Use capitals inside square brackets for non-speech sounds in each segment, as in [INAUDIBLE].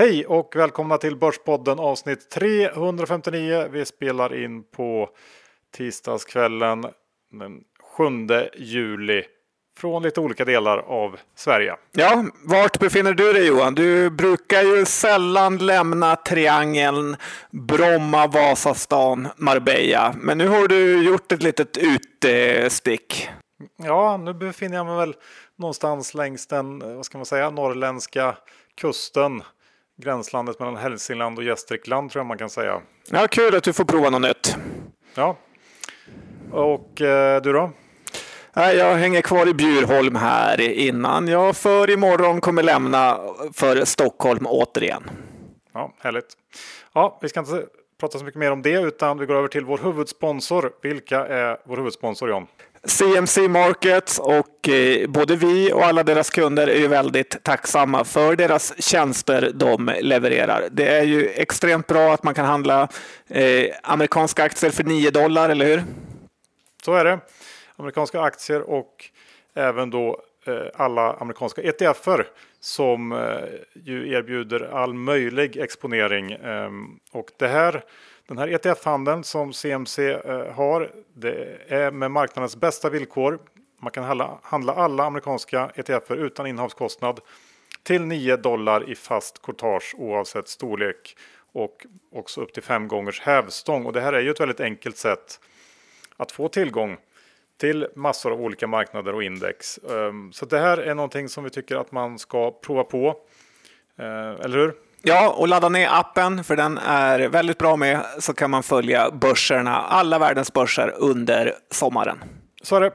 Hej och välkomna till Börspodden avsnitt 359. Vi spelar in på tisdagskvällen den 7 juli från lite olika delar av Sverige. Ja, vart befinner du dig Johan? Du brukar ju sällan lämna triangeln Bromma, Vasastan, Marbella. Men nu har du gjort ett litet utestick. Ja, nu befinner jag mig väl någonstans längs den, vad ska man säga, norrländska kusten gränslandet mellan Hälsingland och Gästrikland tror jag man kan säga. Ja, kul att du får prova något nytt. Ja. Och eh, du då? Jag hänger kvar i Bjurholm här innan jag för imorgon kommer lämna för Stockholm återigen. Ja, härligt. Ja, vi ska inte prata så mycket mer om det utan vi går över till vår huvudsponsor. Vilka är vår huvudsponsor John? CMC Markets och eh, både vi och alla deras kunder är ju väldigt tacksamma för deras tjänster de levererar. Det är ju extremt bra att man kan handla eh, amerikanska aktier för 9 dollar, eller hur? Så är det. Amerikanska aktier och även då eh, alla amerikanska ETFer som ju erbjuder all möjlig exponering. Ehm, och det här den här ETF-handeln som CMC eh, har det är med marknadens bästa villkor. Man kan handla alla amerikanska ETFer utan innehavskostnad till 9 dollar i fast courtage oavsett storlek och också upp till fem gångers hävstång. Och det här är ju ett väldigt enkelt sätt att få tillgång till massor av olika marknader och index. Ehm, så det här är någonting som vi tycker att man ska prova på. Eh, eller hur? Ja, och ladda ner appen för den är väldigt bra med så kan man följa börserna, alla världens börser under sommaren. Så är det.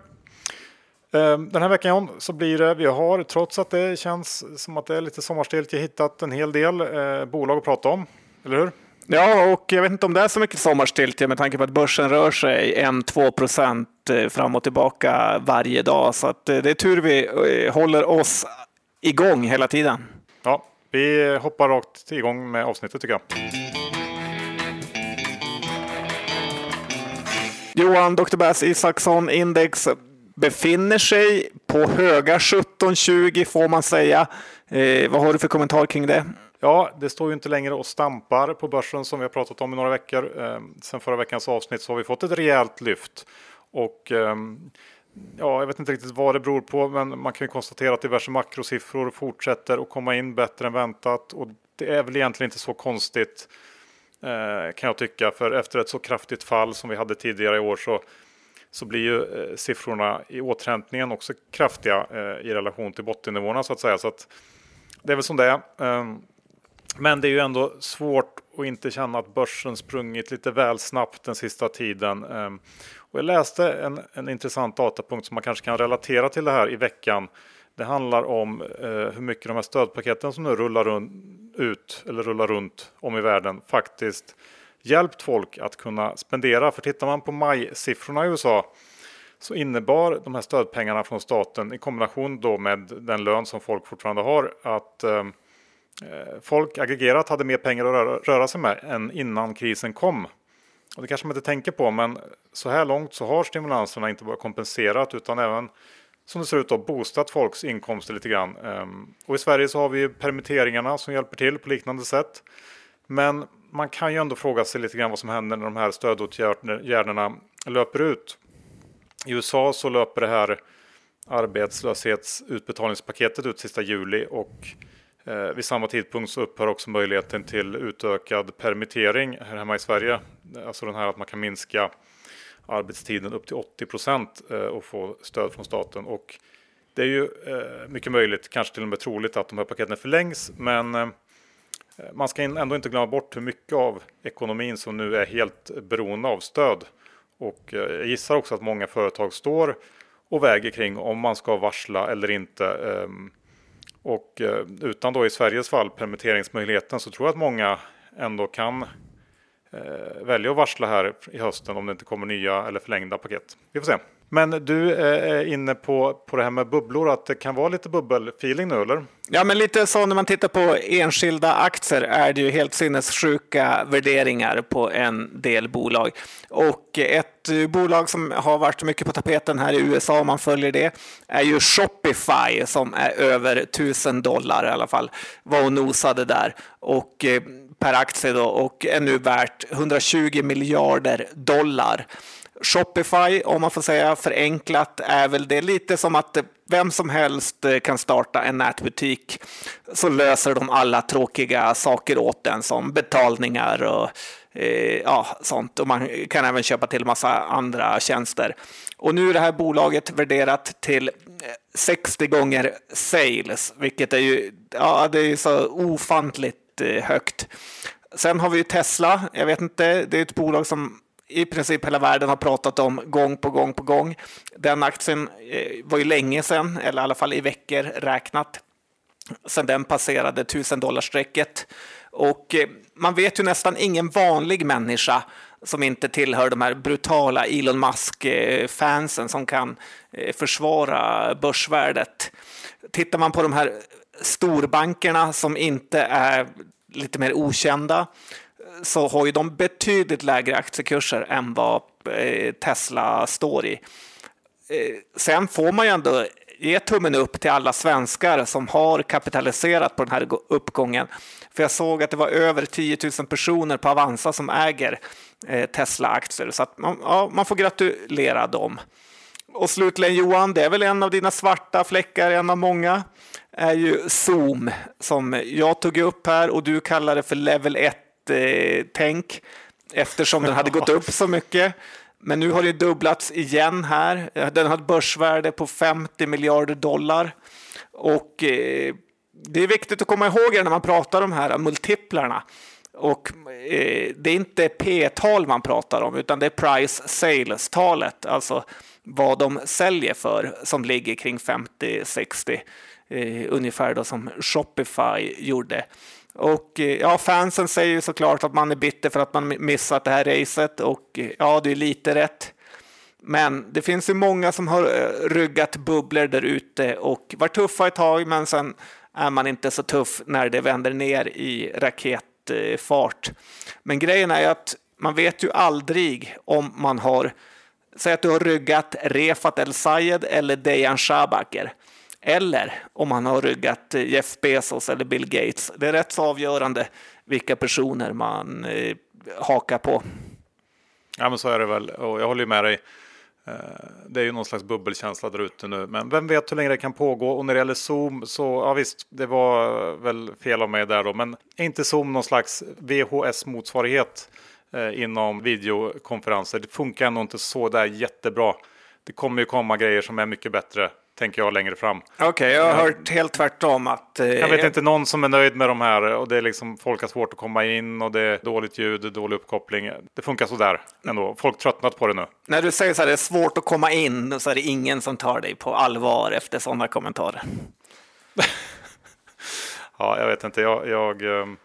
Ehm, den här veckan så blir det, vi har trots att det känns som att det är lite sommarstilt, hittat en hel del eh, bolag att prata om, eller hur? Ja, och jag vet inte om det är så mycket sommarstiltje med tanke på att börsen rör sig 1-2 procent eh, fram och tillbaka varje dag. Så att eh, det är tur vi håller oss igång hela tiden. Ja, vi hoppar rakt igång med avsnittet tycker jag. Johan Dr. Bass Isaksson Index befinner sig på höga 1720 får man säga. Eh, vad har du för kommentar kring det? Ja, det står ju inte längre och stampar på börsen som vi har pratat om i några veckor. Eh, sen förra veckans avsnitt så har vi fått ett rejält lyft. Och eh, ja, jag vet inte riktigt vad det beror på, men man kan ju konstatera att diverse makrosiffror fortsätter att komma in bättre än väntat. Och det är väl egentligen inte så konstigt eh, kan jag tycka, för efter ett så kraftigt fall som vi hade tidigare i år så, så blir ju eh, siffrorna i återhämtningen också kraftiga eh, i relation till bottennivåerna så att säga. Så att det är väl som det är. Ehm, men det är ju ändå svårt och inte känna att börsen sprungit lite väl snabbt den sista tiden. Ehm, och jag läste en, en intressant datapunkt som man kanske kan relatera till det här i veckan. Det handlar om eh, hur mycket de här stödpaketen som nu rullar runt, ut eller rullar runt om i världen faktiskt hjälpt folk att kunna spendera. För tittar man på majsiffrorna i USA så innebar de här stödpengarna från staten i kombination då med den lön som folk fortfarande har att eh, Eh, folk aggregerat hade mer pengar att röra, röra sig med än innan krisen kom. Och det kanske man inte tänker på, men så här långt så har stimulanserna inte bara kompenserat utan även som det ser ut då boostat folks inkomster lite grann. Ehm, och i Sverige så har vi permitteringarna som hjälper till på liknande sätt. Men man kan ju ändå fråga sig lite grann vad som händer när de här stödåtgärderna löper ut. I USA så löper det här arbetslöshetsutbetalningspaketet ut sista juli och Eh, vid samma tidpunkt så upphör också möjligheten till utökad permittering här hemma i Sverige. Alltså den här att man kan minska arbetstiden upp till 80 procent eh, och få stöd från staten. Och det är ju eh, mycket möjligt, kanske till och med troligt att de här paketen förlängs. Men eh, man ska ändå inte glömma bort hur mycket av ekonomin som nu är helt beroende av stöd. Och eh, jag gissar också att många företag står och väger kring om man ska varsla eller inte. Ehm, och eh, utan då i Sveriges fall permitteringsmöjligheten så tror jag att många ändå kan eh, välja att varsla här i hösten om det inte kommer nya eller förlängda paket. Vi får se. Men du eh, är inne på, på det här med bubblor, att det kan vara lite bubbelfeeling nu eller? Ja, men lite så när man tittar på enskilda aktier är det ju helt sinnessjuka värderingar på en del bolag. Och ett bolag som har varit mycket på tapeten här i USA om man följer det är ju Shopify som är över 1000 dollar i alla fall var och nosade där och eh, per aktie då och är nu värt 120 miljarder dollar. Shopify, om man får säga förenklat, är väl det lite som att vem som helst eh, kan starta en nätbutik så löser de alla tråkiga saker åt den som betalningar och eh, ja, sånt. Och man kan även köpa till massa andra tjänster. Och nu är det här bolaget värderat till eh, 60 gånger sales, vilket är ju ja, det är så ofantligt eh, högt. Sen har vi ju Tesla. Jag vet inte, det är ett bolag som i princip hela världen har pratat om gång på gång på gång. Den aktien eh, var ju länge sedan, eller i alla fall i veckor räknat, sedan den passerade 1000 dollarstrecket. Och eh, man vet ju nästan ingen vanlig människa som inte tillhör de här brutala Elon Musk-fansen som kan eh, försvara börsvärdet. Tittar man på de här storbankerna som inte är lite mer okända så har ju de betydligt lägre aktiekurser än vad eh, Tesla står i. Eh, sen får man ju ändå ge tummen upp till alla svenskar som har kapitaliserat på den här uppgången. För jag såg att det var över 10 000 personer på Avanza som äger eh, Tesla-aktier. Så att man, ja, man får gratulera dem. Och slutligen Johan, det är väl en av dina svarta fläckar, en av många, är ju Zoom som jag tog upp här och du kallar det för level 1 tänk eftersom den hade gått upp så mycket. Men nu har det dubblats igen här. Den har ett börsvärde på 50 miljarder dollar. Och eh, det är viktigt att komma ihåg när man pratar om de här multiplarna. Och eh, det är inte P-tal man pratar om, utan det är price sales-talet, alltså vad de säljer för, som ligger kring 50-60, eh, ungefär då som Shopify gjorde. Och eh, ja, fansen säger såklart att man är bitter för att man missat det här racet och eh, ja, det är lite rätt. Men det finns ju många som har eh, ryggat bubblor där ute och varit tuffa ett tag, men sen är man inte så tuff när det vänder ner i raketfart. Men grejen är ju att man vet ju aldrig om man har, säg att du har ryggat Refat El Sayed eller Dejan Shabaker. Eller om man har ryggat eh, Jeff Bezos eller Bill Gates. Det är rätt så avgörande vilka personer man eh, hakar på. Ja, men så är det väl. Och jag håller ju med dig. Eh, det är ju någon slags bubbelkänsla där ute nu, men vem vet hur länge det kan pågå? Och när det gäller Zoom så, ja visst, det var väl fel av mig där då, men är inte Zoom någon slags VHS motsvarighet eh, inom videokonferenser? Det funkar ändå inte så där jättebra. Det kommer ju komma grejer som är mycket bättre tänker jag längre fram. Okej, okay, jag har hört helt tvärtom att... Eh, jag vet inte någon som är nöjd med de här och det är liksom folk har svårt att komma in och det är dåligt ljud, dålig uppkoppling. Det funkar sådär ändå. Folk tröttnat på det nu. När du säger så här, det är svårt att komma in så är det ingen som tar dig på allvar efter sådana kommentarer. [LAUGHS] ja, jag vet inte. Jag, jag, ehm,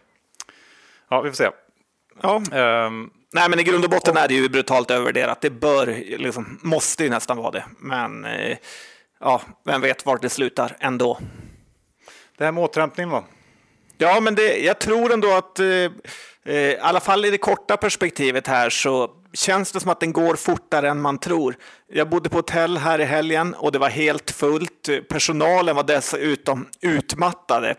ja, vi får se. Ja. Um, Nej, men i grund och botten är det ju brutalt övervärderat. Det bör, liksom, måste ju nästan vara det. Men eh, ja, vem vet vart det slutar ändå. Det här med återhämtning då? Ja, men det, jag tror ändå att eh, eh, i alla fall i det korta perspektivet här så känns det som att den går fortare än man tror. Jag bodde på hotell här i helgen och det var helt fullt. Personalen var dessutom utmattade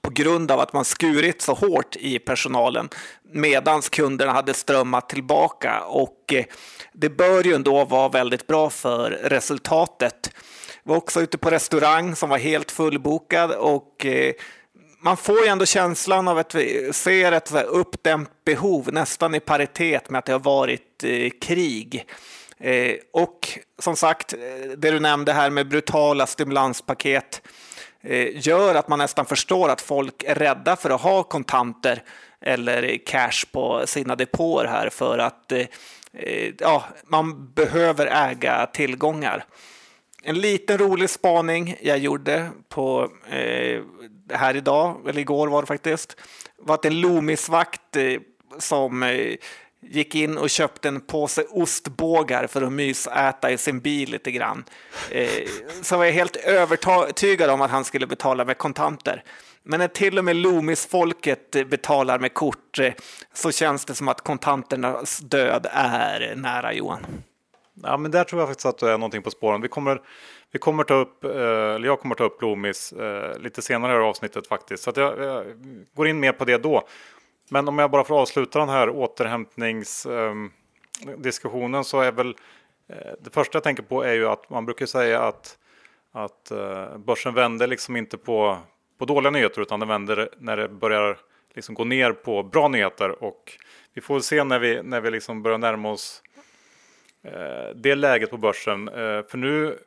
på grund av att man skurit så hårt i personalen medan kunderna hade strömmat tillbaka och eh, det bör ju ändå vara väldigt bra för resultatet. Vi var också ute på restaurang som var helt fullbokad och eh, man får ju ändå känslan av att vi ser ett uppdämt behov nästan i paritet med att det har varit eh, krig. Eh, och som sagt, eh, det du nämnde här med brutala stimulanspaket eh, gör att man nästan förstår att folk är rädda för att ha kontanter eller cash på sina depåer här för att eh, ja, man behöver äga tillgångar. En liten rolig spaning jag gjorde på eh, här idag, eller igår var det faktiskt, var att en Loomisvakt eh, som eh, gick in och köpte en påse ostbågar för att mysäta i sin bil lite grann. Eh, så var jag helt övertygad om att han skulle betala med kontanter. Men när till och med Loomis-folket eh, betalar med kort eh, så känns det som att kontanternas död är nära Johan. Ja, men där tror jag faktiskt att det är någonting på spåren. Vi kommer, vi kommer ta upp, eh, eller jag kommer ta upp Loomis eh, lite senare i avsnittet faktiskt. Så jag, jag går in mer på det då. Men om jag bara får avsluta den här återhämtningsdiskussionen ehm, så är väl eh, det första jag tänker på är ju att man brukar säga att, att börsen vänder liksom inte på, på dåliga nyheter utan den vänder när det börjar liksom gå ner på bra nyheter och vi får se när vi, när vi liksom börjar närma oss Eh, det läget på börsen. Eh, för nu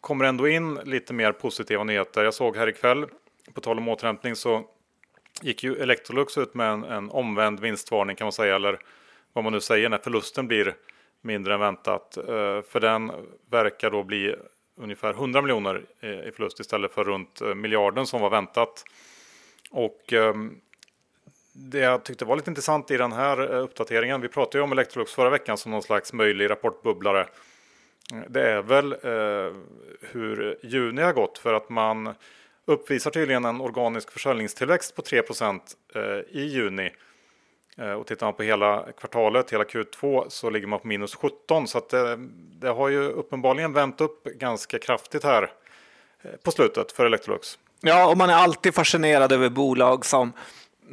kommer det ändå in lite mer positiva nyheter. Jag såg här ikväll, på tal om återhämtning, så gick ju Electrolux ut med en, en omvänd vinstvarning kan man säga, eller vad man nu säger när förlusten blir mindre än väntat. Eh, för den verkar då bli ungefär 100 miljoner i förlust istället för runt miljarden som var väntat. Och ehm, det jag tyckte var lite intressant i den här eh, uppdateringen, vi pratade ju om Electrolux förra veckan som någon slags möjlig rapportbubblare. Eh, det är väl eh, hur juni har gått för att man uppvisar tydligen en organisk försäljningstillväxt på 3 eh, i juni. Eh, och tittar man på hela kvartalet, hela Q2, så ligger man på minus 17. Så att det, det har ju uppenbarligen vänt upp ganska kraftigt här eh, på slutet för Electrolux. Ja, och man är alltid fascinerad över bolag som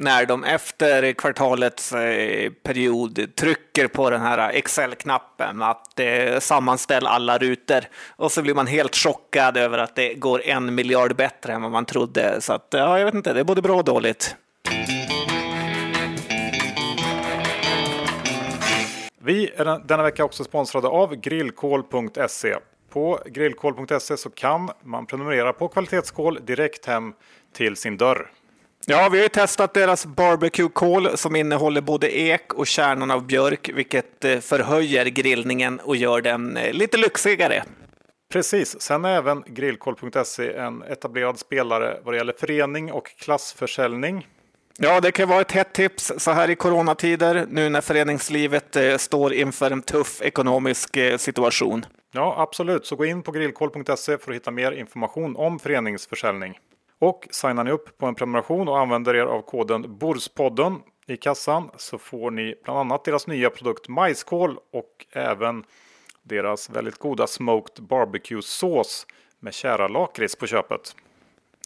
när de efter kvartalets eh, period trycker på den här Excel-knappen att sammanställa sammanställ alla rutor och så blir man helt chockad över att det går en miljard bättre än vad man trodde. Så att, ja, jag vet inte, det är både bra och dåligt. Vi är denna vecka också sponsrade av grillkol.se. På grillkol.se så kan man prenumerera på kvalitetskol direkt hem till sin dörr. Ja, vi har ju testat deras barbecue-kol som innehåller både ek och kärnan av björk, vilket eh, förhöjer grillningen och gör den eh, lite lyxigare. Precis, sen är även grillkol.se en etablerad spelare vad det gäller förening och klassförsäljning. Ja, det kan vara ett hett tips så här i coronatider, nu när föreningslivet eh, står inför en tuff ekonomisk situation. Ja, absolut, så gå in på grillkol.se för att hitta mer information om föreningsförsäljning. Och signar ni upp på en prenumeration och använder er av koden Borspodden i kassan så får ni bland annat deras nya produkt majskål och även deras väldigt goda smoked barbecue sås med kära lakrits på köpet.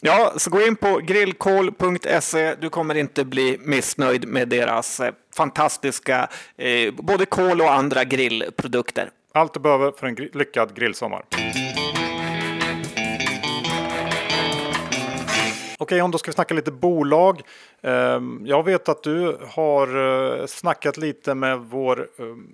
Ja, så gå in på grillkol.se. Du kommer inte bli missnöjd med deras eh, fantastiska eh, både kol och andra grillprodukter. Allt du behöver för en lyckad grillsommar. Okej, om då ska vi snacka lite bolag. Ehm, jag vet att du har eh, snackat lite med vår ehm,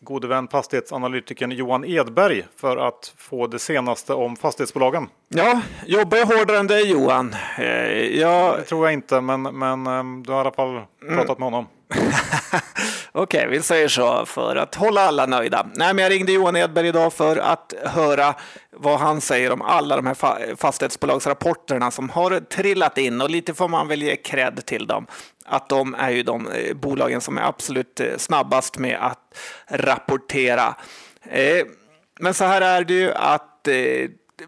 gode vän fastighetsanalytikern Johan Edberg för att få det senaste om fastighetsbolagen. Ja, jobbar jag hårdare än dig Johan? Eh, jag... Det tror jag inte, men, men ehm, du har i alla fall pratat mm. med honom. [LAUGHS] Okej, okay, vi säger så för att hålla alla nöjda. Nej, men jag ringde Johan Edberg idag för att höra vad han säger om alla de här fastighetsbolagsrapporterna som har trillat in och lite får man väl ge cred till dem. Att de är ju de eh, bolagen som är absolut eh, snabbast med att rapportera. Eh, men så här är det ju att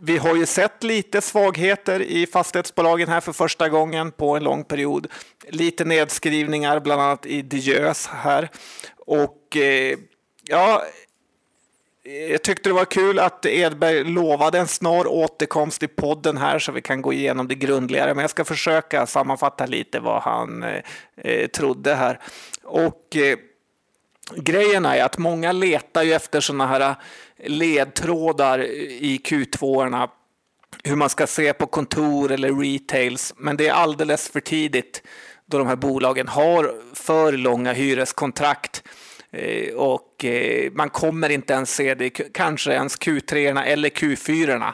vi har ju sett lite svagheter i fastighetsbolagen här för första gången på en lång period. Lite nedskrivningar, bland annat i Diös här. Och eh, ja, jag tyckte det var kul att Edberg lovade en snar återkomst i podden här så vi kan gå igenom det grundligare. Men jag ska försöka sammanfatta lite vad han eh, trodde här. Och eh, grejen är att många letar ju efter sådana här ledtrådar i Q2. Hur man ska se på kontor eller retails. Men det är alldeles för tidigt då de här bolagen har för långa hyreskontrakt. Eh, och eh, man kommer inte ens se det, kanske ens Q3 eller Q4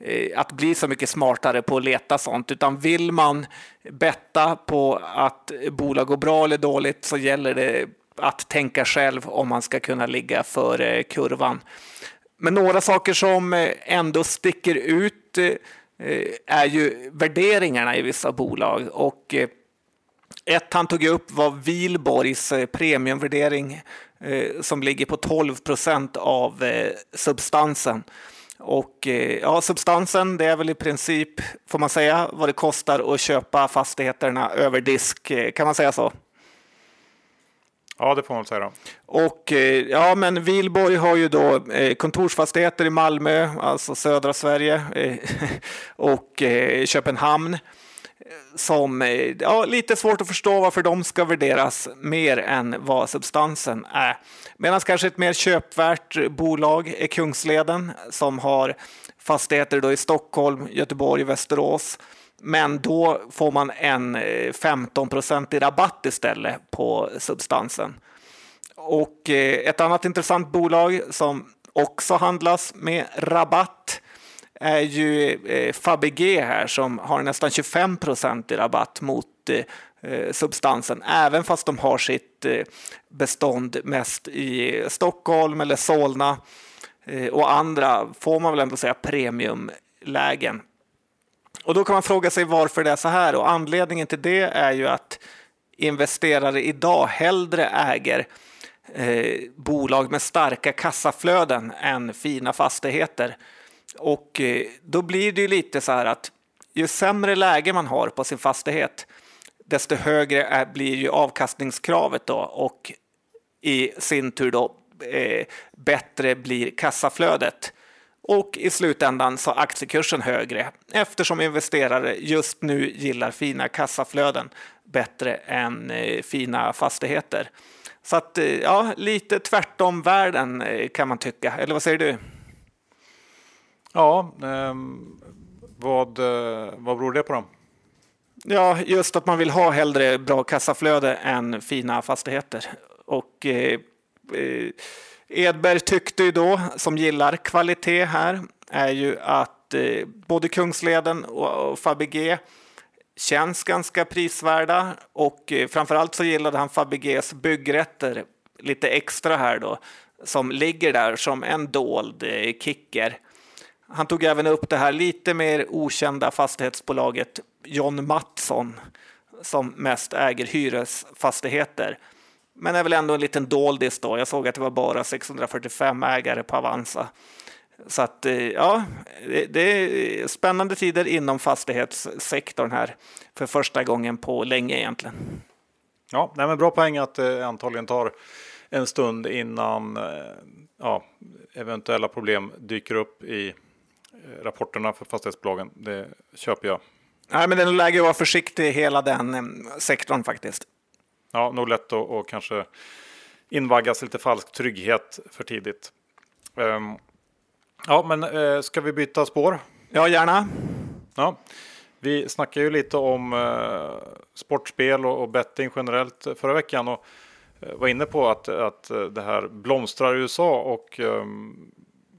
eh, att bli så mycket smartare på att leta sånt. Utan vill man betta på att bolag går bra eller dåligt så gäller det att tänka själv om man ska kunna ligga före kurvan. Men några saker som eh, ändå sticker ut eh, är ju värderingarna i vissa bolag. Och eh, Ett han tog upp var Vilborgs premiumvärdering som ligger på 12 procent av substansen. Och ja, substansen, det är väl i princip, får man säga, vad det kostar att köpa fastigheterna över disk. Kan man säga så? Ja, det får man säga. Då. Och eh, ja, men Vilborg har ju då eh, kontorsfastigheter i Malmö, alltså södra Sverige, eh, [LAUGHS] och Köpenhamn som ja, lite svårt att förstå varför de ska värderas mer än vad substansen är. Medan kanske ett mer köpvärt bolag är Kungsleden som har fastigheter då i Stockholm, Göteborg, Västerås. Men då får man en eh, 15 i rabatt istället på substansen. Och eh, ett annat intressant bolag som också handlas med rabatt är ju eh, Fabege här som har nästan 25 procent i rabatt mot substansen, även fast de har sitt bestånd mest i Stockholm eller Solna och andra, får man väl ändå säga, premiumlägen. Och då kan man fråga sig varför det är så här och anledningen till det är ju att investerare idag hellre äger eh, bolag med starka kassaflöden än fina fastigheter. Och eh, då blir det ju lite så här att ju sämre läge man har på sin fastighet, desto högre är, blir ju avkastningskravet då och i sin tur då eh, bättre blir kassaflödet. Och i slutändan så aktiekursen högre eftersom investerare just nu gillar fina kassaflöden bättre än eh, fina fastigheter. Så att eh, ja, lite tvärtom världen eh, kan man tycka. Eller vad säger du? Ja, eh, vad, vad beror det på då? Ja, just att man vill ha hellre bra kassaflöde än fina fastigheter. Och eh, Edberg tyckte ju då, som gillar kvalitet här, är ju att eh, både Kungsleden och, och Fabege känns ganska prisvärda och eh, framförallt så gillade han Fabeges byggrätter lite extra här då som ligger där som en dold eh, kicker. Han tog även upp det här lite mer okända fastighetsbolaget John Mattsson som mest äger hyresfastigheter. Men är väl ändå en liten doldis då. Jag såg att det var bara 645 ägare på Avanza. Så att eh, ja, det är spännande tider inom fastighetssektorn här för första gången på länge egentligen. Ja, nej men bra poäng att det antagligen tar en stund innan eh, ja, eventuella problem dyker upp i Eh, rapporterna för fastighetsbolagen. Det köper jag. Nej, men det är läge att vara försiktig i hela den eh, sektorn faktiskt. Ja, nog lätt att och kanske invaggas lite falsk trygghet för tidigt. Um, ja, men uh, ska vi byta spår? Ja, gärna. Ja, vi snackade ju lite om uh, sportspel och, och, betting generellt förra veckan och uh, var inne på att, att det här blomstrar i USA och um,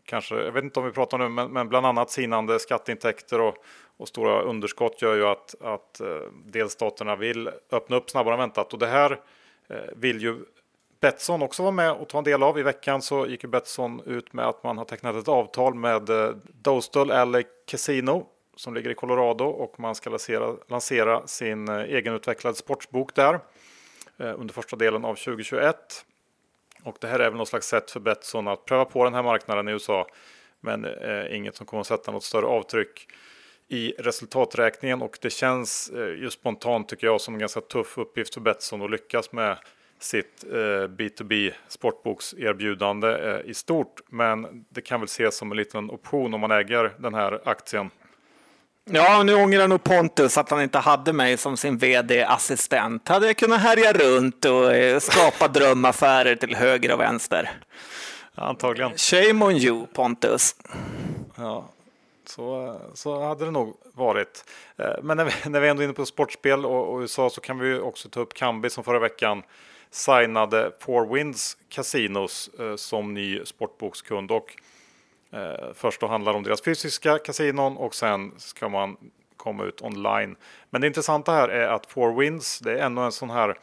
kanske, jag vet inte om vi pratar nu, men, men bland annat sinande skatteintäkter och, och, stora underskott gör ju att, att eh, delstaterna vill öppna upp snabbare än väntat. Och det här eh, vill ju Betsson också vara med och ta en del av. I veckan så gick ju Betsson ut med att man har tecknat ett avtal med eh, Dostal LA Casino som ligger i Colorado och man ska lansera, lansera sin egenutvecklade sportsbok där under första delen av 2021. Och det här är väl något slags sätt för Betsson att pröva på den här marknaden i USA. Men eh, inget som kommer att sätta något större avtryck i resultaträkningen och det känns eh, just spontant tycker jag som en ganska tuff uppgift för Betsson att lyckas med sitt eh, B2B sportbokserbjudande eh, i stort. Men det kan väl ses som en liten option om man äger den här aktien. Ja, nu ångrar nog Pontus att han inte hade mig som sin vd-assistent. Hade jag kunnat härja runt och eh, skapa [LAUGHS] drömaffärer till höger och vänster. Antagligen. Shame on you, Pontus. Ja, så, så hade det nog varit. Eh, men när vi, [LAUGHS] när vi ändå är inne på sportspel och, och USA så kan vi också ta upp Kambi som förra veckan signade Four Winds Casinos eh, som ny sportbokskund. Och Eh, först då handlar det om deras fysiska kasinon och sen ska man komma ut online. Men det intressanta här är att Four Winds, det är ännu en sån här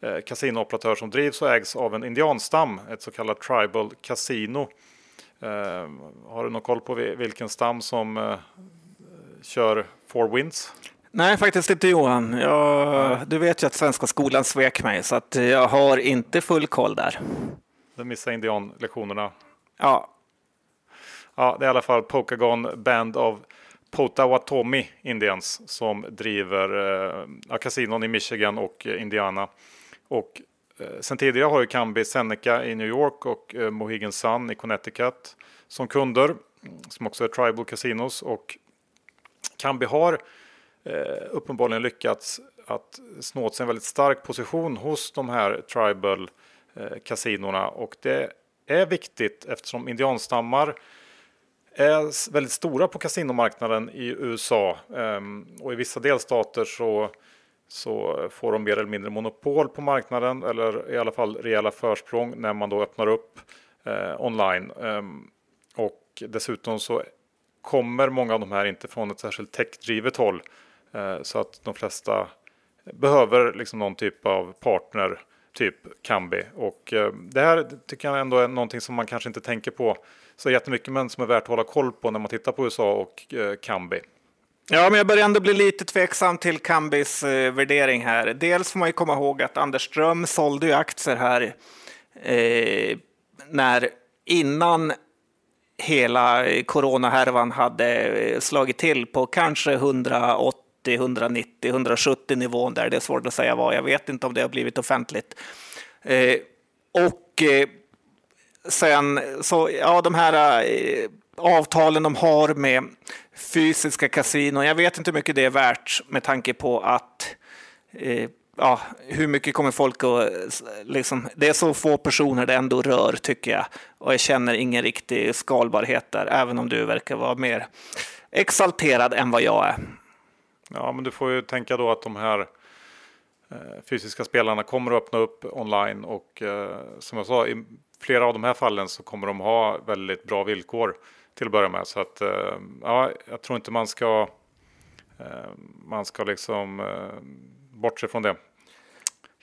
eh, kasinooperatör som drivs och ägs av en indianstam, ett så kallat tribal casino. Eh, har du någon koll på vilken stam som eh, kör Four Winds? Nej, faktiskt inte Johan. Jag, du vet ju att svenska skolan svek mig, så att jag har inte full koll där. Du missade indianlektionerna. Ja. Ja, det är i alla fall Pokagon Band of Potawatomi Indians som driver eh, kasinon i Michigan och Indiana. Och Eh, sen tidigare har ju Kambi Seneca i New York och eh, Mohegan Sun i Connecticut som kunder, som också är Tribal Casinos. Och Kambi har eh, uppenbarligen lyckats att snå åt sig en väldigt stark position hos de här Tribal kasinona. kasinorna. Och det är viktigt eftersom indianstammar är väldigt stora på kasinomarknaden i USA ehm, och i vissa delstater så, så får de mer eller mindre monopol på marknaden eller i alla fall rejäla försprång när man då öppnar upp eh, online. Ehm, och dessutom så kommer många av de här inte från ett särskilt techdrivet håll eh, så att de flesta behöver liksom någon typ av partner typ Kambi och eh, det här tycker jag ändå är någonting som man kanske inte tänker på så jättemycket men som är värt att hålla koll på när man tittar på USA och eh, Kambi. Ja, men jag börjar ändå bli lite tveksam till Kambis eh, värdering här. Dels får man ju komma ihåg att Anders Ström sålde ju aktier här eh, när innan hela coronahärvan hade eh, slagit till på kanske 180, 190, 170 nivån där. Det är svårt att säga vad. Jag vet inte om det har blivit offentligt. Eh, och eh, sen så, ja, de här eh, avtalen de har med fysiska kasinon. Jag vet inte hur mycket det är värt med tanke på att eh, ja, hur mycket kommer folk att... Liksom, det är så få personer det ändå rör, tycker jag. Och jag känner ingen riktig skalbarhet där, även om du verkar vara mer exalterad än vad jag är. Ja, men du får ju tänka då att de här eh, fysiska spelarna kommer att öppna upp online och eh, som jag sa, i flera av de här fallen så kommer de ha väldigt bra villkor till att börja med. Så att eh, ja, jag tror inte man ska man ska liksom bortse från det.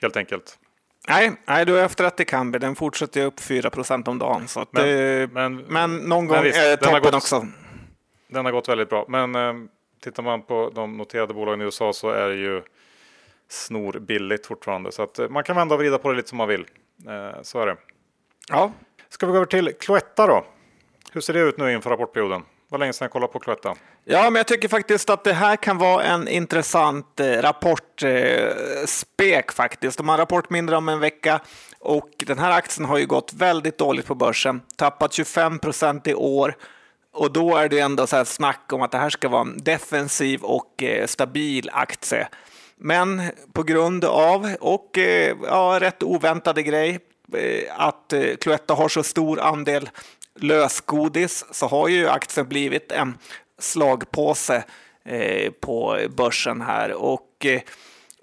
Helt enkelt. Nej, nej du har efter att det kan bli. Den fortsätter upp 4% om dagen. Så men, det, men, men, någon gång visst, är toppen gått, också. Den har gått väldigt bra. Men eh, tittar man på de noterade bolagen i USA så är det ju snor billigt fortfarande. Så att eh, man kan vända och vrida på det lite som man vill. Eh, så är det. Ja. Ska vi gå över till Cloetta då? Hur ser det ut nu inför rapportperioden? var länge sedan jag kollade på Cloetta. Ja, men jag tycker faktiskt att det här kan vara en intressant eh, rapportspek eh, faktiskt. De har rapport mindre om en vecka och den här aktien har ju gått väldigt dåligt på börsen, tappat 25 procent i år. Och då är det ändå så här snack om att det här ska vara en defensiv och eh, stabil aktie. Men på grund av, och ja, rätt oväntade grej, att Cloetta har så stor andel lösgodis så har ju aktien blivit en slagpåse eh, på börsen här. Och eh,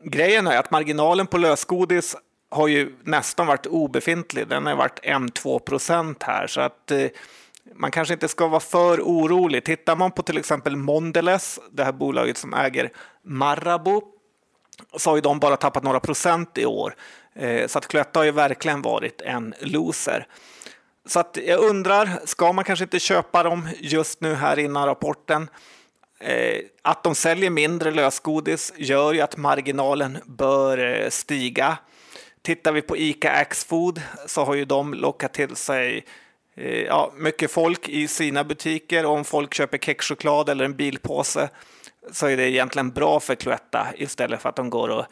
grejen är att marginalen på lösgodis har ju nästan varit obefintlig. Den har varit 1-2 procent här. Så att eh, man kanske inte ska vara för orolig. Tittar man på till exempel Mondelez, det här bolaget som äger Marabou, så har ju de bara tappat några procent i år. Eh, så att Cloetta har ju verkligen varit en loser. Så att jag undrar, ska man kanske inte köpa dem just nu här innan rapporten? Eh, att de säljer mindre lösgodis gör ju att marginalen bör eh, stiga. Tittar vi på ICA Axfood så har ju de lockat till sig eh, ja, mycket folk i sina butiker. Om folk köper kexchoklad eller en bilpåse så är det egentligen bra för Cloetta istället för att de går och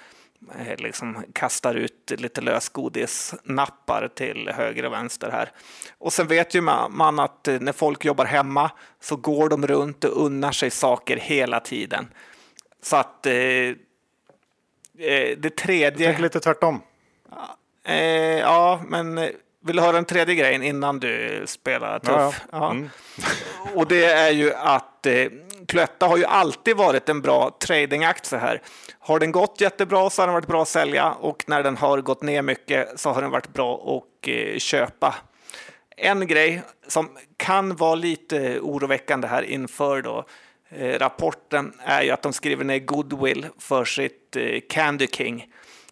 liksom kastar ut lite lösgodisnappar till höger och vänster här. Och sen vet ju man att eh, när folk jobbar hemma så går de runt och unnar sig saker hela tiden. Så att eh, eh det tredje... Tänk lite tvärtom. Eh, ja, men vill du höra den tredje grejen innan du spelar tuff? Ja, ja. Mm. och det är ju att eh, Cloetta har ju alltid varit en bra tradingaktie här. Har den gått jättebra så har den varit bra att sälja och när den har gått ner mycket så har den varit bra att eh, köpa. En grej som kan vara lite oroväckande här inför då, eh, rapporten är ju att de skriver ner goodwill för sitt eh, Candy King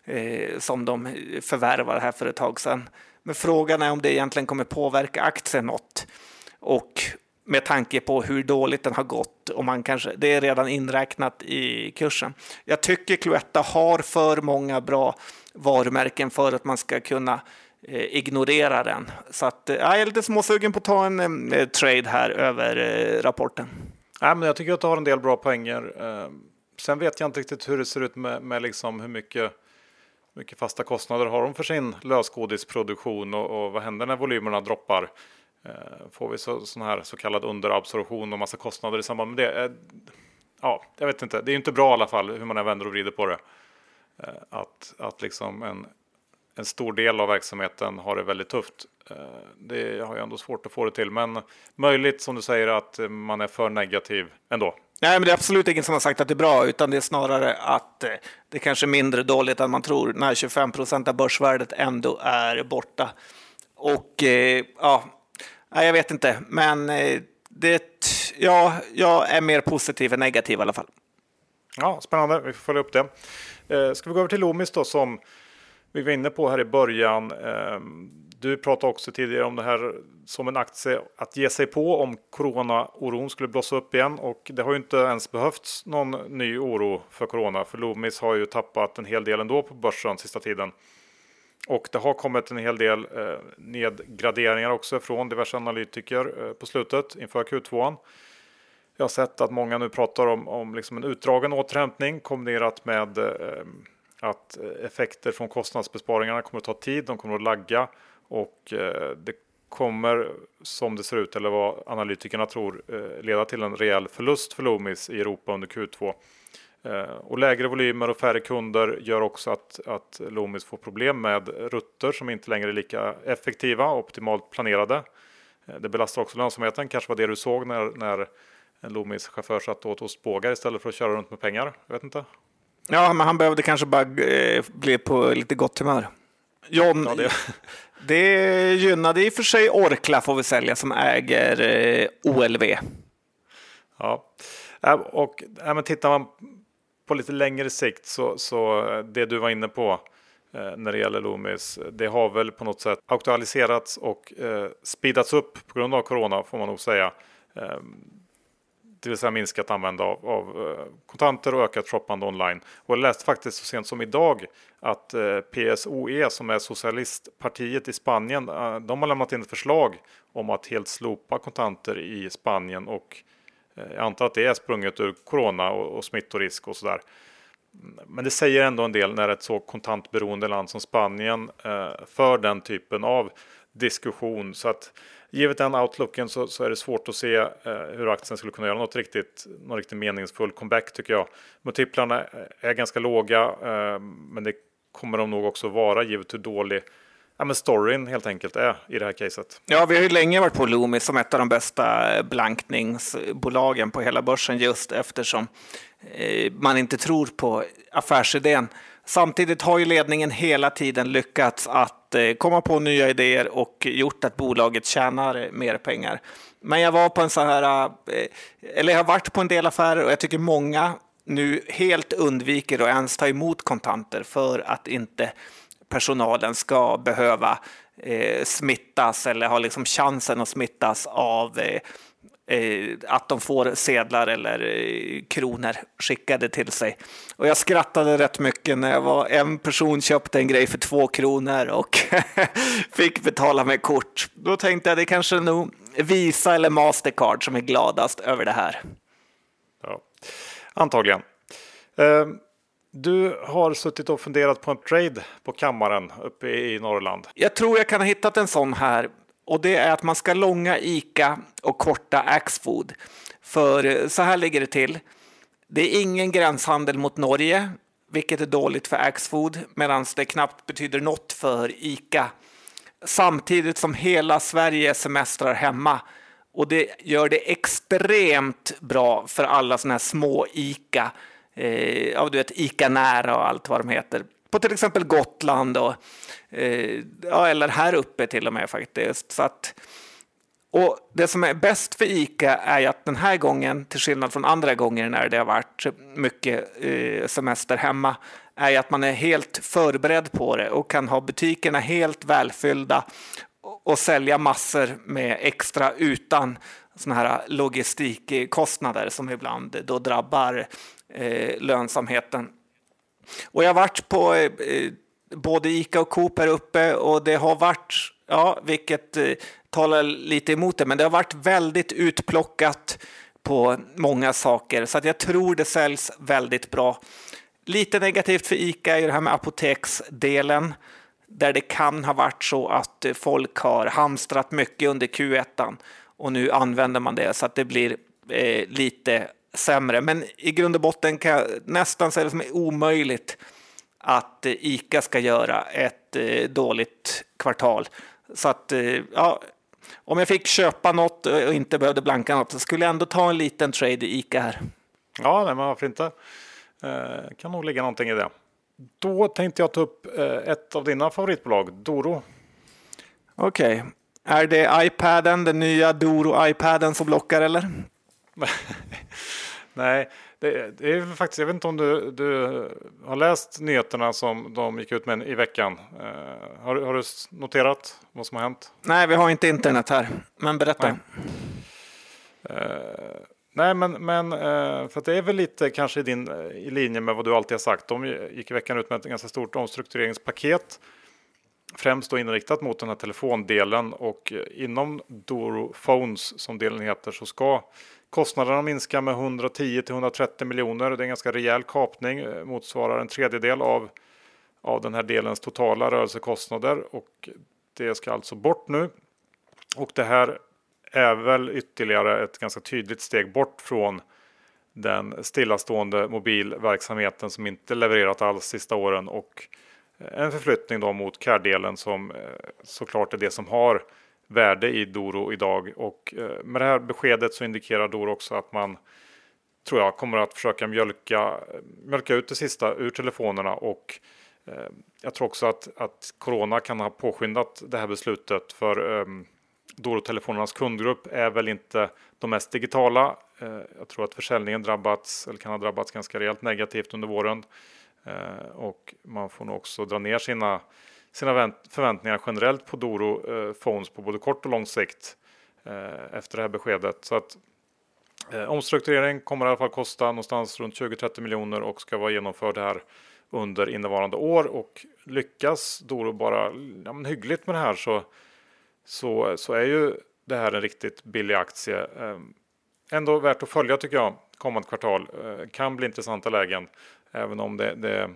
eh, som de förvärvade här för ett tag sedan. Men frågan är om det egentligen kommer påverka aktien något. Och med tanke på hur dåligt den har gått och man kanske, det är redan inräknat i kursen. Jag tycker Cloetta har för många bra varumärken för att man ska kunna eh, ignorera den. Så att, eh, jag är lite småsugen på att ta en eh, trade här över eh, rapporten. Ja, men jag tycker att du har en del bra poänger. Eh, sen vet jag inte riktigt hur det ser ut med, med liksom hur mycket, mycket fasta kostnader har de för sin lösgodisproduktion och, och vad händer när volymerna droppar? Eh, får vi så, sån här så kallad underabsorption och massa kostnader i samband med det? Eh, ja, jag vet inte. Det är inte bra i alla fall hur man än vänder och vrider på det. Eh, att, att liksom en, en stor del av verksamheten har det väldigt tufft. Det har jag ändå svårt att få det till, men möjligt som du säger att man är för negativ ändå. Nej, men det är absolut ingen som har sagt att det är bra, utan det är snarare att det kanske är mindre dåligt än man tror när 25 procent av börsvärdet ändå är borta. Och ja, Nej, jag vet inte, men eh, det, ja, jag är mer positiv än negativ i alla fall. Ja, spännande. Vi får följa upp det. Eh, ska vi gå över till Loomis då som vi var inne på här i början. Ehm, du pratade också tidigare om det här som en aktie att ge sig på om corona-oron skulle blossa upp igen och det har ju inte ens behövts någon ny oro för corona för Loomis har ju tappat en hel del ändå på börsen sista tiden. Och det har kommit en hel del eh, nedgraderingar också från diverse analytiker eh, på slutet inför Q2. Jag har sett att många nu pratar om, om liksom en utdragen återhämtning kombinerat med eh, att effekter från kostnadsbesparingarna kommer att ta tid, de kommer att lagga och eh, det kommer som det ser ut eller vad analytikerna tror eh, leda till en rejäl förlust för Loomis i Europa under Q2. Eh, och lägre volymer och färre kunder gör också att, att Loomis får problem med rutter som inte längre är lika effektiva och optimalt planerade. Eh, det belastar också lönsamheten, kanske var det du såg när, när en Loomis chaufför satt åt ostbågar istället för att köra runt med pengar. Jag vet inte. Ja, men han behövde kanske bara eh, bli på lite gott humör. John, ja, det... [LAUGHS] det gynnade i och för sig Orkla får vi sälja som äger OLV. Ja, och ja, men tittar man på lite längre sikt så, så eh, det du var inne på eh, när det gäller Loomis, det har väl på något sätt aktualiserats och eh, speedats upp på grund av corona får man nog säga. Eh, det vill säga minskat användande av, av eh, kontanter och ökat shoppande online. Och jag läste faktiskt så sent som idag att eh, PSOE som är socialistpartiet i Spanien, de har lämnat in ett förslag om att helt slopa kontanter i Spanien och Eh, jag antar att det är sprunget ur corona och, och smittorisk och sådär. Men det säger ändå en del när ett så kontantberoende land som Spanien eh, för den typen av diskussion. Så att givet den outlooken så, så är det svårt att se eh, hur aktien skulle kunna göra något riktigt, någon riktigt meningsfull comeback tycker jag. Multiplarna eh, är ganska låga, eh, men det kommer de nog också vara givet hur dålig ja, men storyn helt enkelt är i det här caset. Ja, vi har ju länge varit på Loomis som ett av de bästa eh, blankningsbolagen på hela börsen just eftersom eh, man inte tror på affärsidén. Samtidigt har ju ledningen hela tiden lyckats att eh, komma på nya idéer och gjort att bolaget tjänar mer pengar. Men jag var på en så här, eller jag har varit på en del affärer och jag tycker många nu helt undviker att ens ta emot kontanter för att inte personalen ska behöva eh, smittas eller ha liksom chansen att smittas av eh, eh, att de får sedlar eller eh, kronor skickade till sig. Och jag skrattade rätt mycket när jag var en person köpte en grej för två kronor och [LAUGHS] fick betala med kort. Då tänkte jag det kanske är nog Visa eller Mastercard som är gladast över det här. Ja, antagligen. Uh... Du har suttit och funderat på en trade på kammaren uppe i Norrland. Jag tror jag kan ha hittat en sån här och det är att man ska långa ICA och korta Axfood. För eh, så här ligger det till. Det är ingen gränshandel mot Norge, vilket är dåligt för Axfood, medan det knappt betyder något för ICA. Samtidigt som hela Sverige semestrar hemma och det gör det extremt bra för alla sådana här små ICA eh, ja, du vet, Ica Nära och allt vad de heter. På till exempel Gotland och eh, ja, eller här uppe till och med faktiskt. Så att, och det som är bäst för ICA är ju att den här gången, till skillnad från andra gånger när det har varit mycket eh, semester hemma, är ju att man är helt förberedd på det och kan ha butikerna helt välfyllda och sälja massor med extra utan såna här logistikkostnader som ibland då drabbar eh, lönsamheten. Och jag har varit på eh, både Ica och Coop här uppe och det har varit, ja, vilket eh, talar lite emot det, men det har varit väldigt utplockat på många saker så att jag tror det säljs väldigt bra. Lite negativt för Ica är det här med apoteksdelen där det kan ha varit så att eh, folk har hamstrat mycket under Q1 och nu använder man det så att det blir eh, lite sämre. Men i grund och botten kan jag nästan säga det som är omöjligt att eh, Ica ska göra ett eh, dåligt kvartal. Så att, eh, ja, om jag fick köpa något och inte behövde blanka något så skulle jag ändå ta en liten trade i Ica här. Ja, nej, men varför inte? Eh, kan nog ligga någonting i det. Då tänkte jag ta upp eh, ett av dina favoritbolag, Doro. Okej. Är det iPaden, den nya Doro-iPaden som lockar eller? [LAUGHS] nej, det, det, är faktiskt, jag vet inte om du, du har läst nyheterna som de gick ut med i veckan. Uh, har, har, du noterat vad som har hänt? Nej, vi har inte internet här, men berätta. Nej, uh, nej men, men uh, för det är väl lite kanske i, din, i linje med vad du alltid har sagt. De gick i veckan ut med ett ganska stort omstruktureringspaket. Främst då inriktat mot den här telefondelen och inom Doro Phones som delen heter så ska Kostnaderna minska med 110 till 130 miljoner. Det är en ganska rejäl kapning, eh, motsvarar en tredjedel av, av den här delens totala rörelsekostnader och det ska alltså bort nu. Och det här är väl ytterligare ett ganska tydligt steg bort från den stillastående mobilverksamheten som inte levererat alls sista åren och en förflyttning då mot care-delen som eh, såklart är det som har värde i Doro idag. Och eh, med det här beskedet så indikerar Doro också att man tror jag kommer att försöka mjölka, mjölka ut det sista ur telefonerna. Och eh, jag tror också att, att Corona kan ha påskyndat det här beslutet. För um, Doro-telefonernas kundgrupp är väl inte de mest digitala. Uh, jag tror att försäljningen drabbats eller kan ha drabbats ganska rejält negativt under våren. Eh, och man får nog också dra ner sina sina förväntningar generellt på Doro eh, Phones på både kort och lång sikt eh, efter det här beskedet. Så att eh, omstrukturering kommer i alla fall kosta någonstans runt 20-30 miljoner och ska vara genomförd här under innevarande år och lyckas Doro bara ja, men hyggligt med det här så, så, så är ju det här en riktigt billig aktie. Eh, ändå värt att följa tycker jag kommande kvartal. Eh, kan bli intressanta lägen även om det, det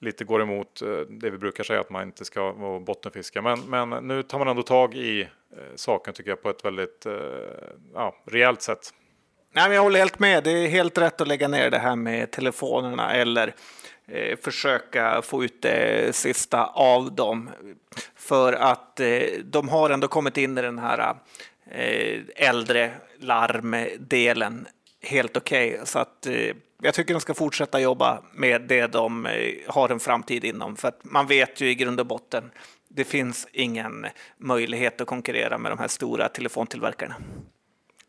lite går emot eh, det vi brukar säga att man inte ska vara bottenfiska. Men, men nu tar man ändå tag i eh, saken tycker jag på ett väldigt eh, ja, rejält sätt. Nej, men jag håller helt med. Det är helt rätt att lägga ner det här med telefonerna eller eh, försöka få ut det sista av dem. För att eh, de har ändå kommit in i den här eh, äldre larmdelen helt okej. Okay. Så att jag tycker de ska fortsätta jobba med det de eh, har en framtid inom. För att man vet ju i grund och botten, det finns ingen möjlighet att konkurrera med de här stora telefontillverkarna.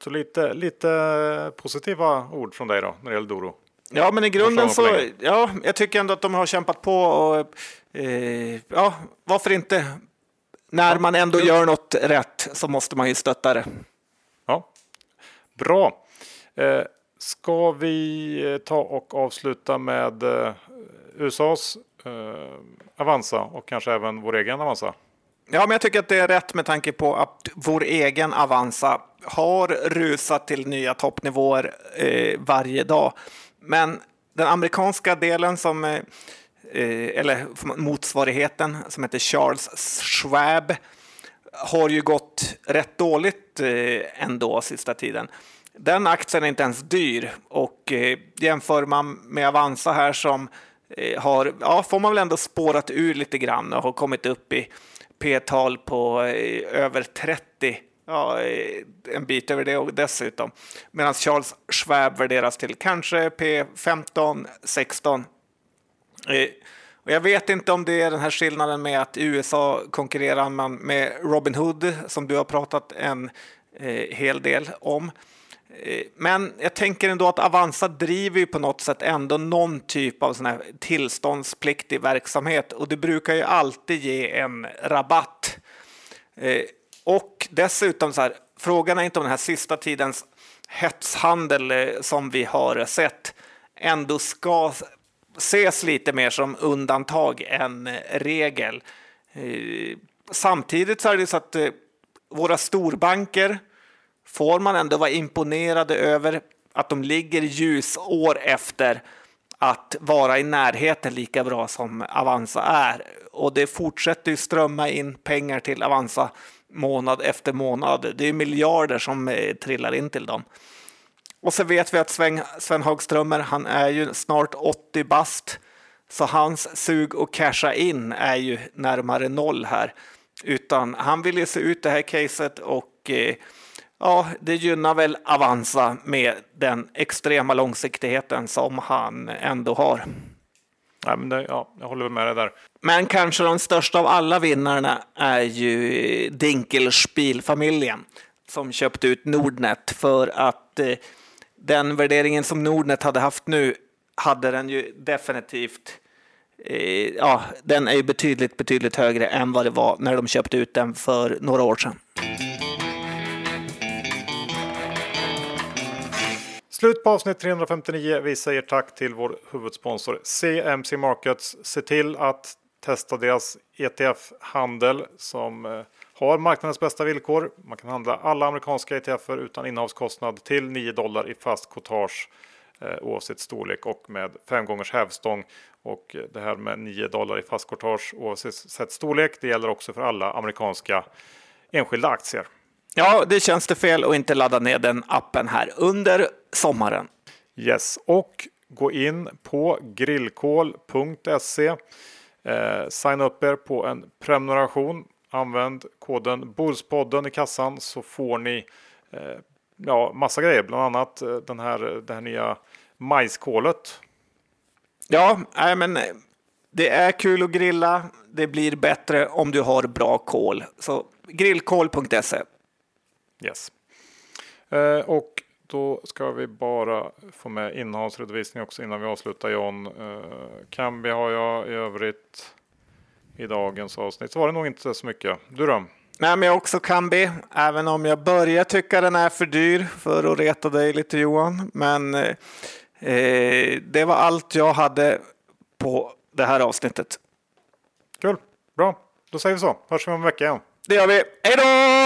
Så lite, lite positiva ord från dig då, när det gäller Doro? Ja, men i grunden så, ja, jag tycker ändå att de har kämpat på och eh, ja, varför inte? När man ändå gör något rätt så måste man ju stötta det. Ja, bra. Eh, Ska vi eh, ta och avsluta med eh, USAs eh, Avanza och kanske även vår egen Avanza? Ja, men jag tycker att det är rätt med tanke på att vår egen Avanza har rusat till nya toppnivåer eh, varje dag. Men den amerikanska delen som eh, eh eller motsvarigheten som heter Charles Schwab har ju gått rätt dåligt eh, ändå sista tiden. Den aktien är inte ens dyr och eh, jämför man med Avanza här som eh, har, ja, får man väl ändå spårat ur lite grann och har kommit upp i P-tal på eh, över 30 ja, eh, en bit över det och dessutom. Medan Charles Schwab värderas till kanske P15, 16. Eh, och jag vet inte om det är den här skillnaden med att i USA konkurrerar man med Robinhood som du har pratat en eh, hel del om. Men jag tänker ändå att Avanza driver ju på något sätt ändå någon typ av sån här tillståndspliktig verksamhet och det brukar ju alltid ge en rabatt. Eh, och dessutom så här, frågan är inte om den här sista tidens hetshandel eh, som vi har sett ändå ska ses lite mer som undantag än eh, regel. Samtidigt så är det så att våra storbanker får man ändå vara imponerade över att de ligger ljusår efter att vara i närheten lika bra som Avanza är. Och det fortsätter ju strömma in pengar till Avanza månad efter månad. Det är miljarder som eh, trillar in till dem. Och så vet vi att Sven, Sven Hagströmer, han är ju snart 80 bast. Så hans sug att casha in är ju närmare noll här. Utan han vill ju se ut det här caset och eh, ja, det gynnar väl Avanza med den extrema långsiktigheten som han ändå har. Ja, men det, ja, jag håller med dig där. Men kanske de största av alla vinnarna är ju Dinkelspiel-familjen som köpte ut Nordnet för att eh, den värderingen som Nordnet hade haft nu hade den ju definitivt eh, ja, den är ju betydligt, betydligt högre än vad det var när de köpte ut den för några år sedan. Slut på avsnitt 359. Vi säger tack till vår huvudsponsor CMC Markets. Se till att testa deras ETF-handel som eh, har marknadens bästa villkor. Man kan handla alla amerikanska ETFer utan innehavskostnad till 9 dollar i fast courtage eh, oavsett storlek och med 5 gångers hävstång. Och eh, det här med 9 dollar i fast courtage oavsett storlek, det gäller också för alla amerikanska enskilda aktier. Ja, det känns det fel att inte ladda ner den appen här under sommaren. Yes, och gå in på grillkol.se. Eh, signa upp er på en prenumeration. Använd koden Bordspodden i kassan så får ni eh, ja, massa grejer, bland annat eh, den här, det här nya majskålet. Ja, nej, men det är kul att grilla. Det blir bättre om du har bra kol. Så grillkol.se. Yes. Eh, och då ska vi bara få med innehållsredovisning också innan vi avslutar John. Eh, Kambi har jag i övrigt i dagens avsnitt. Så var det nog inte så mycket. Du då? Nej, men jag också Kambi, även om jag börjar tycka den är för dyr för att reta dig lite Johan. Men eh, det var allt jag hade på det här avsnittet. Kul, bra. Då säger vi så. Hörs vi om en vecka igen. Det gör vi. Hej då!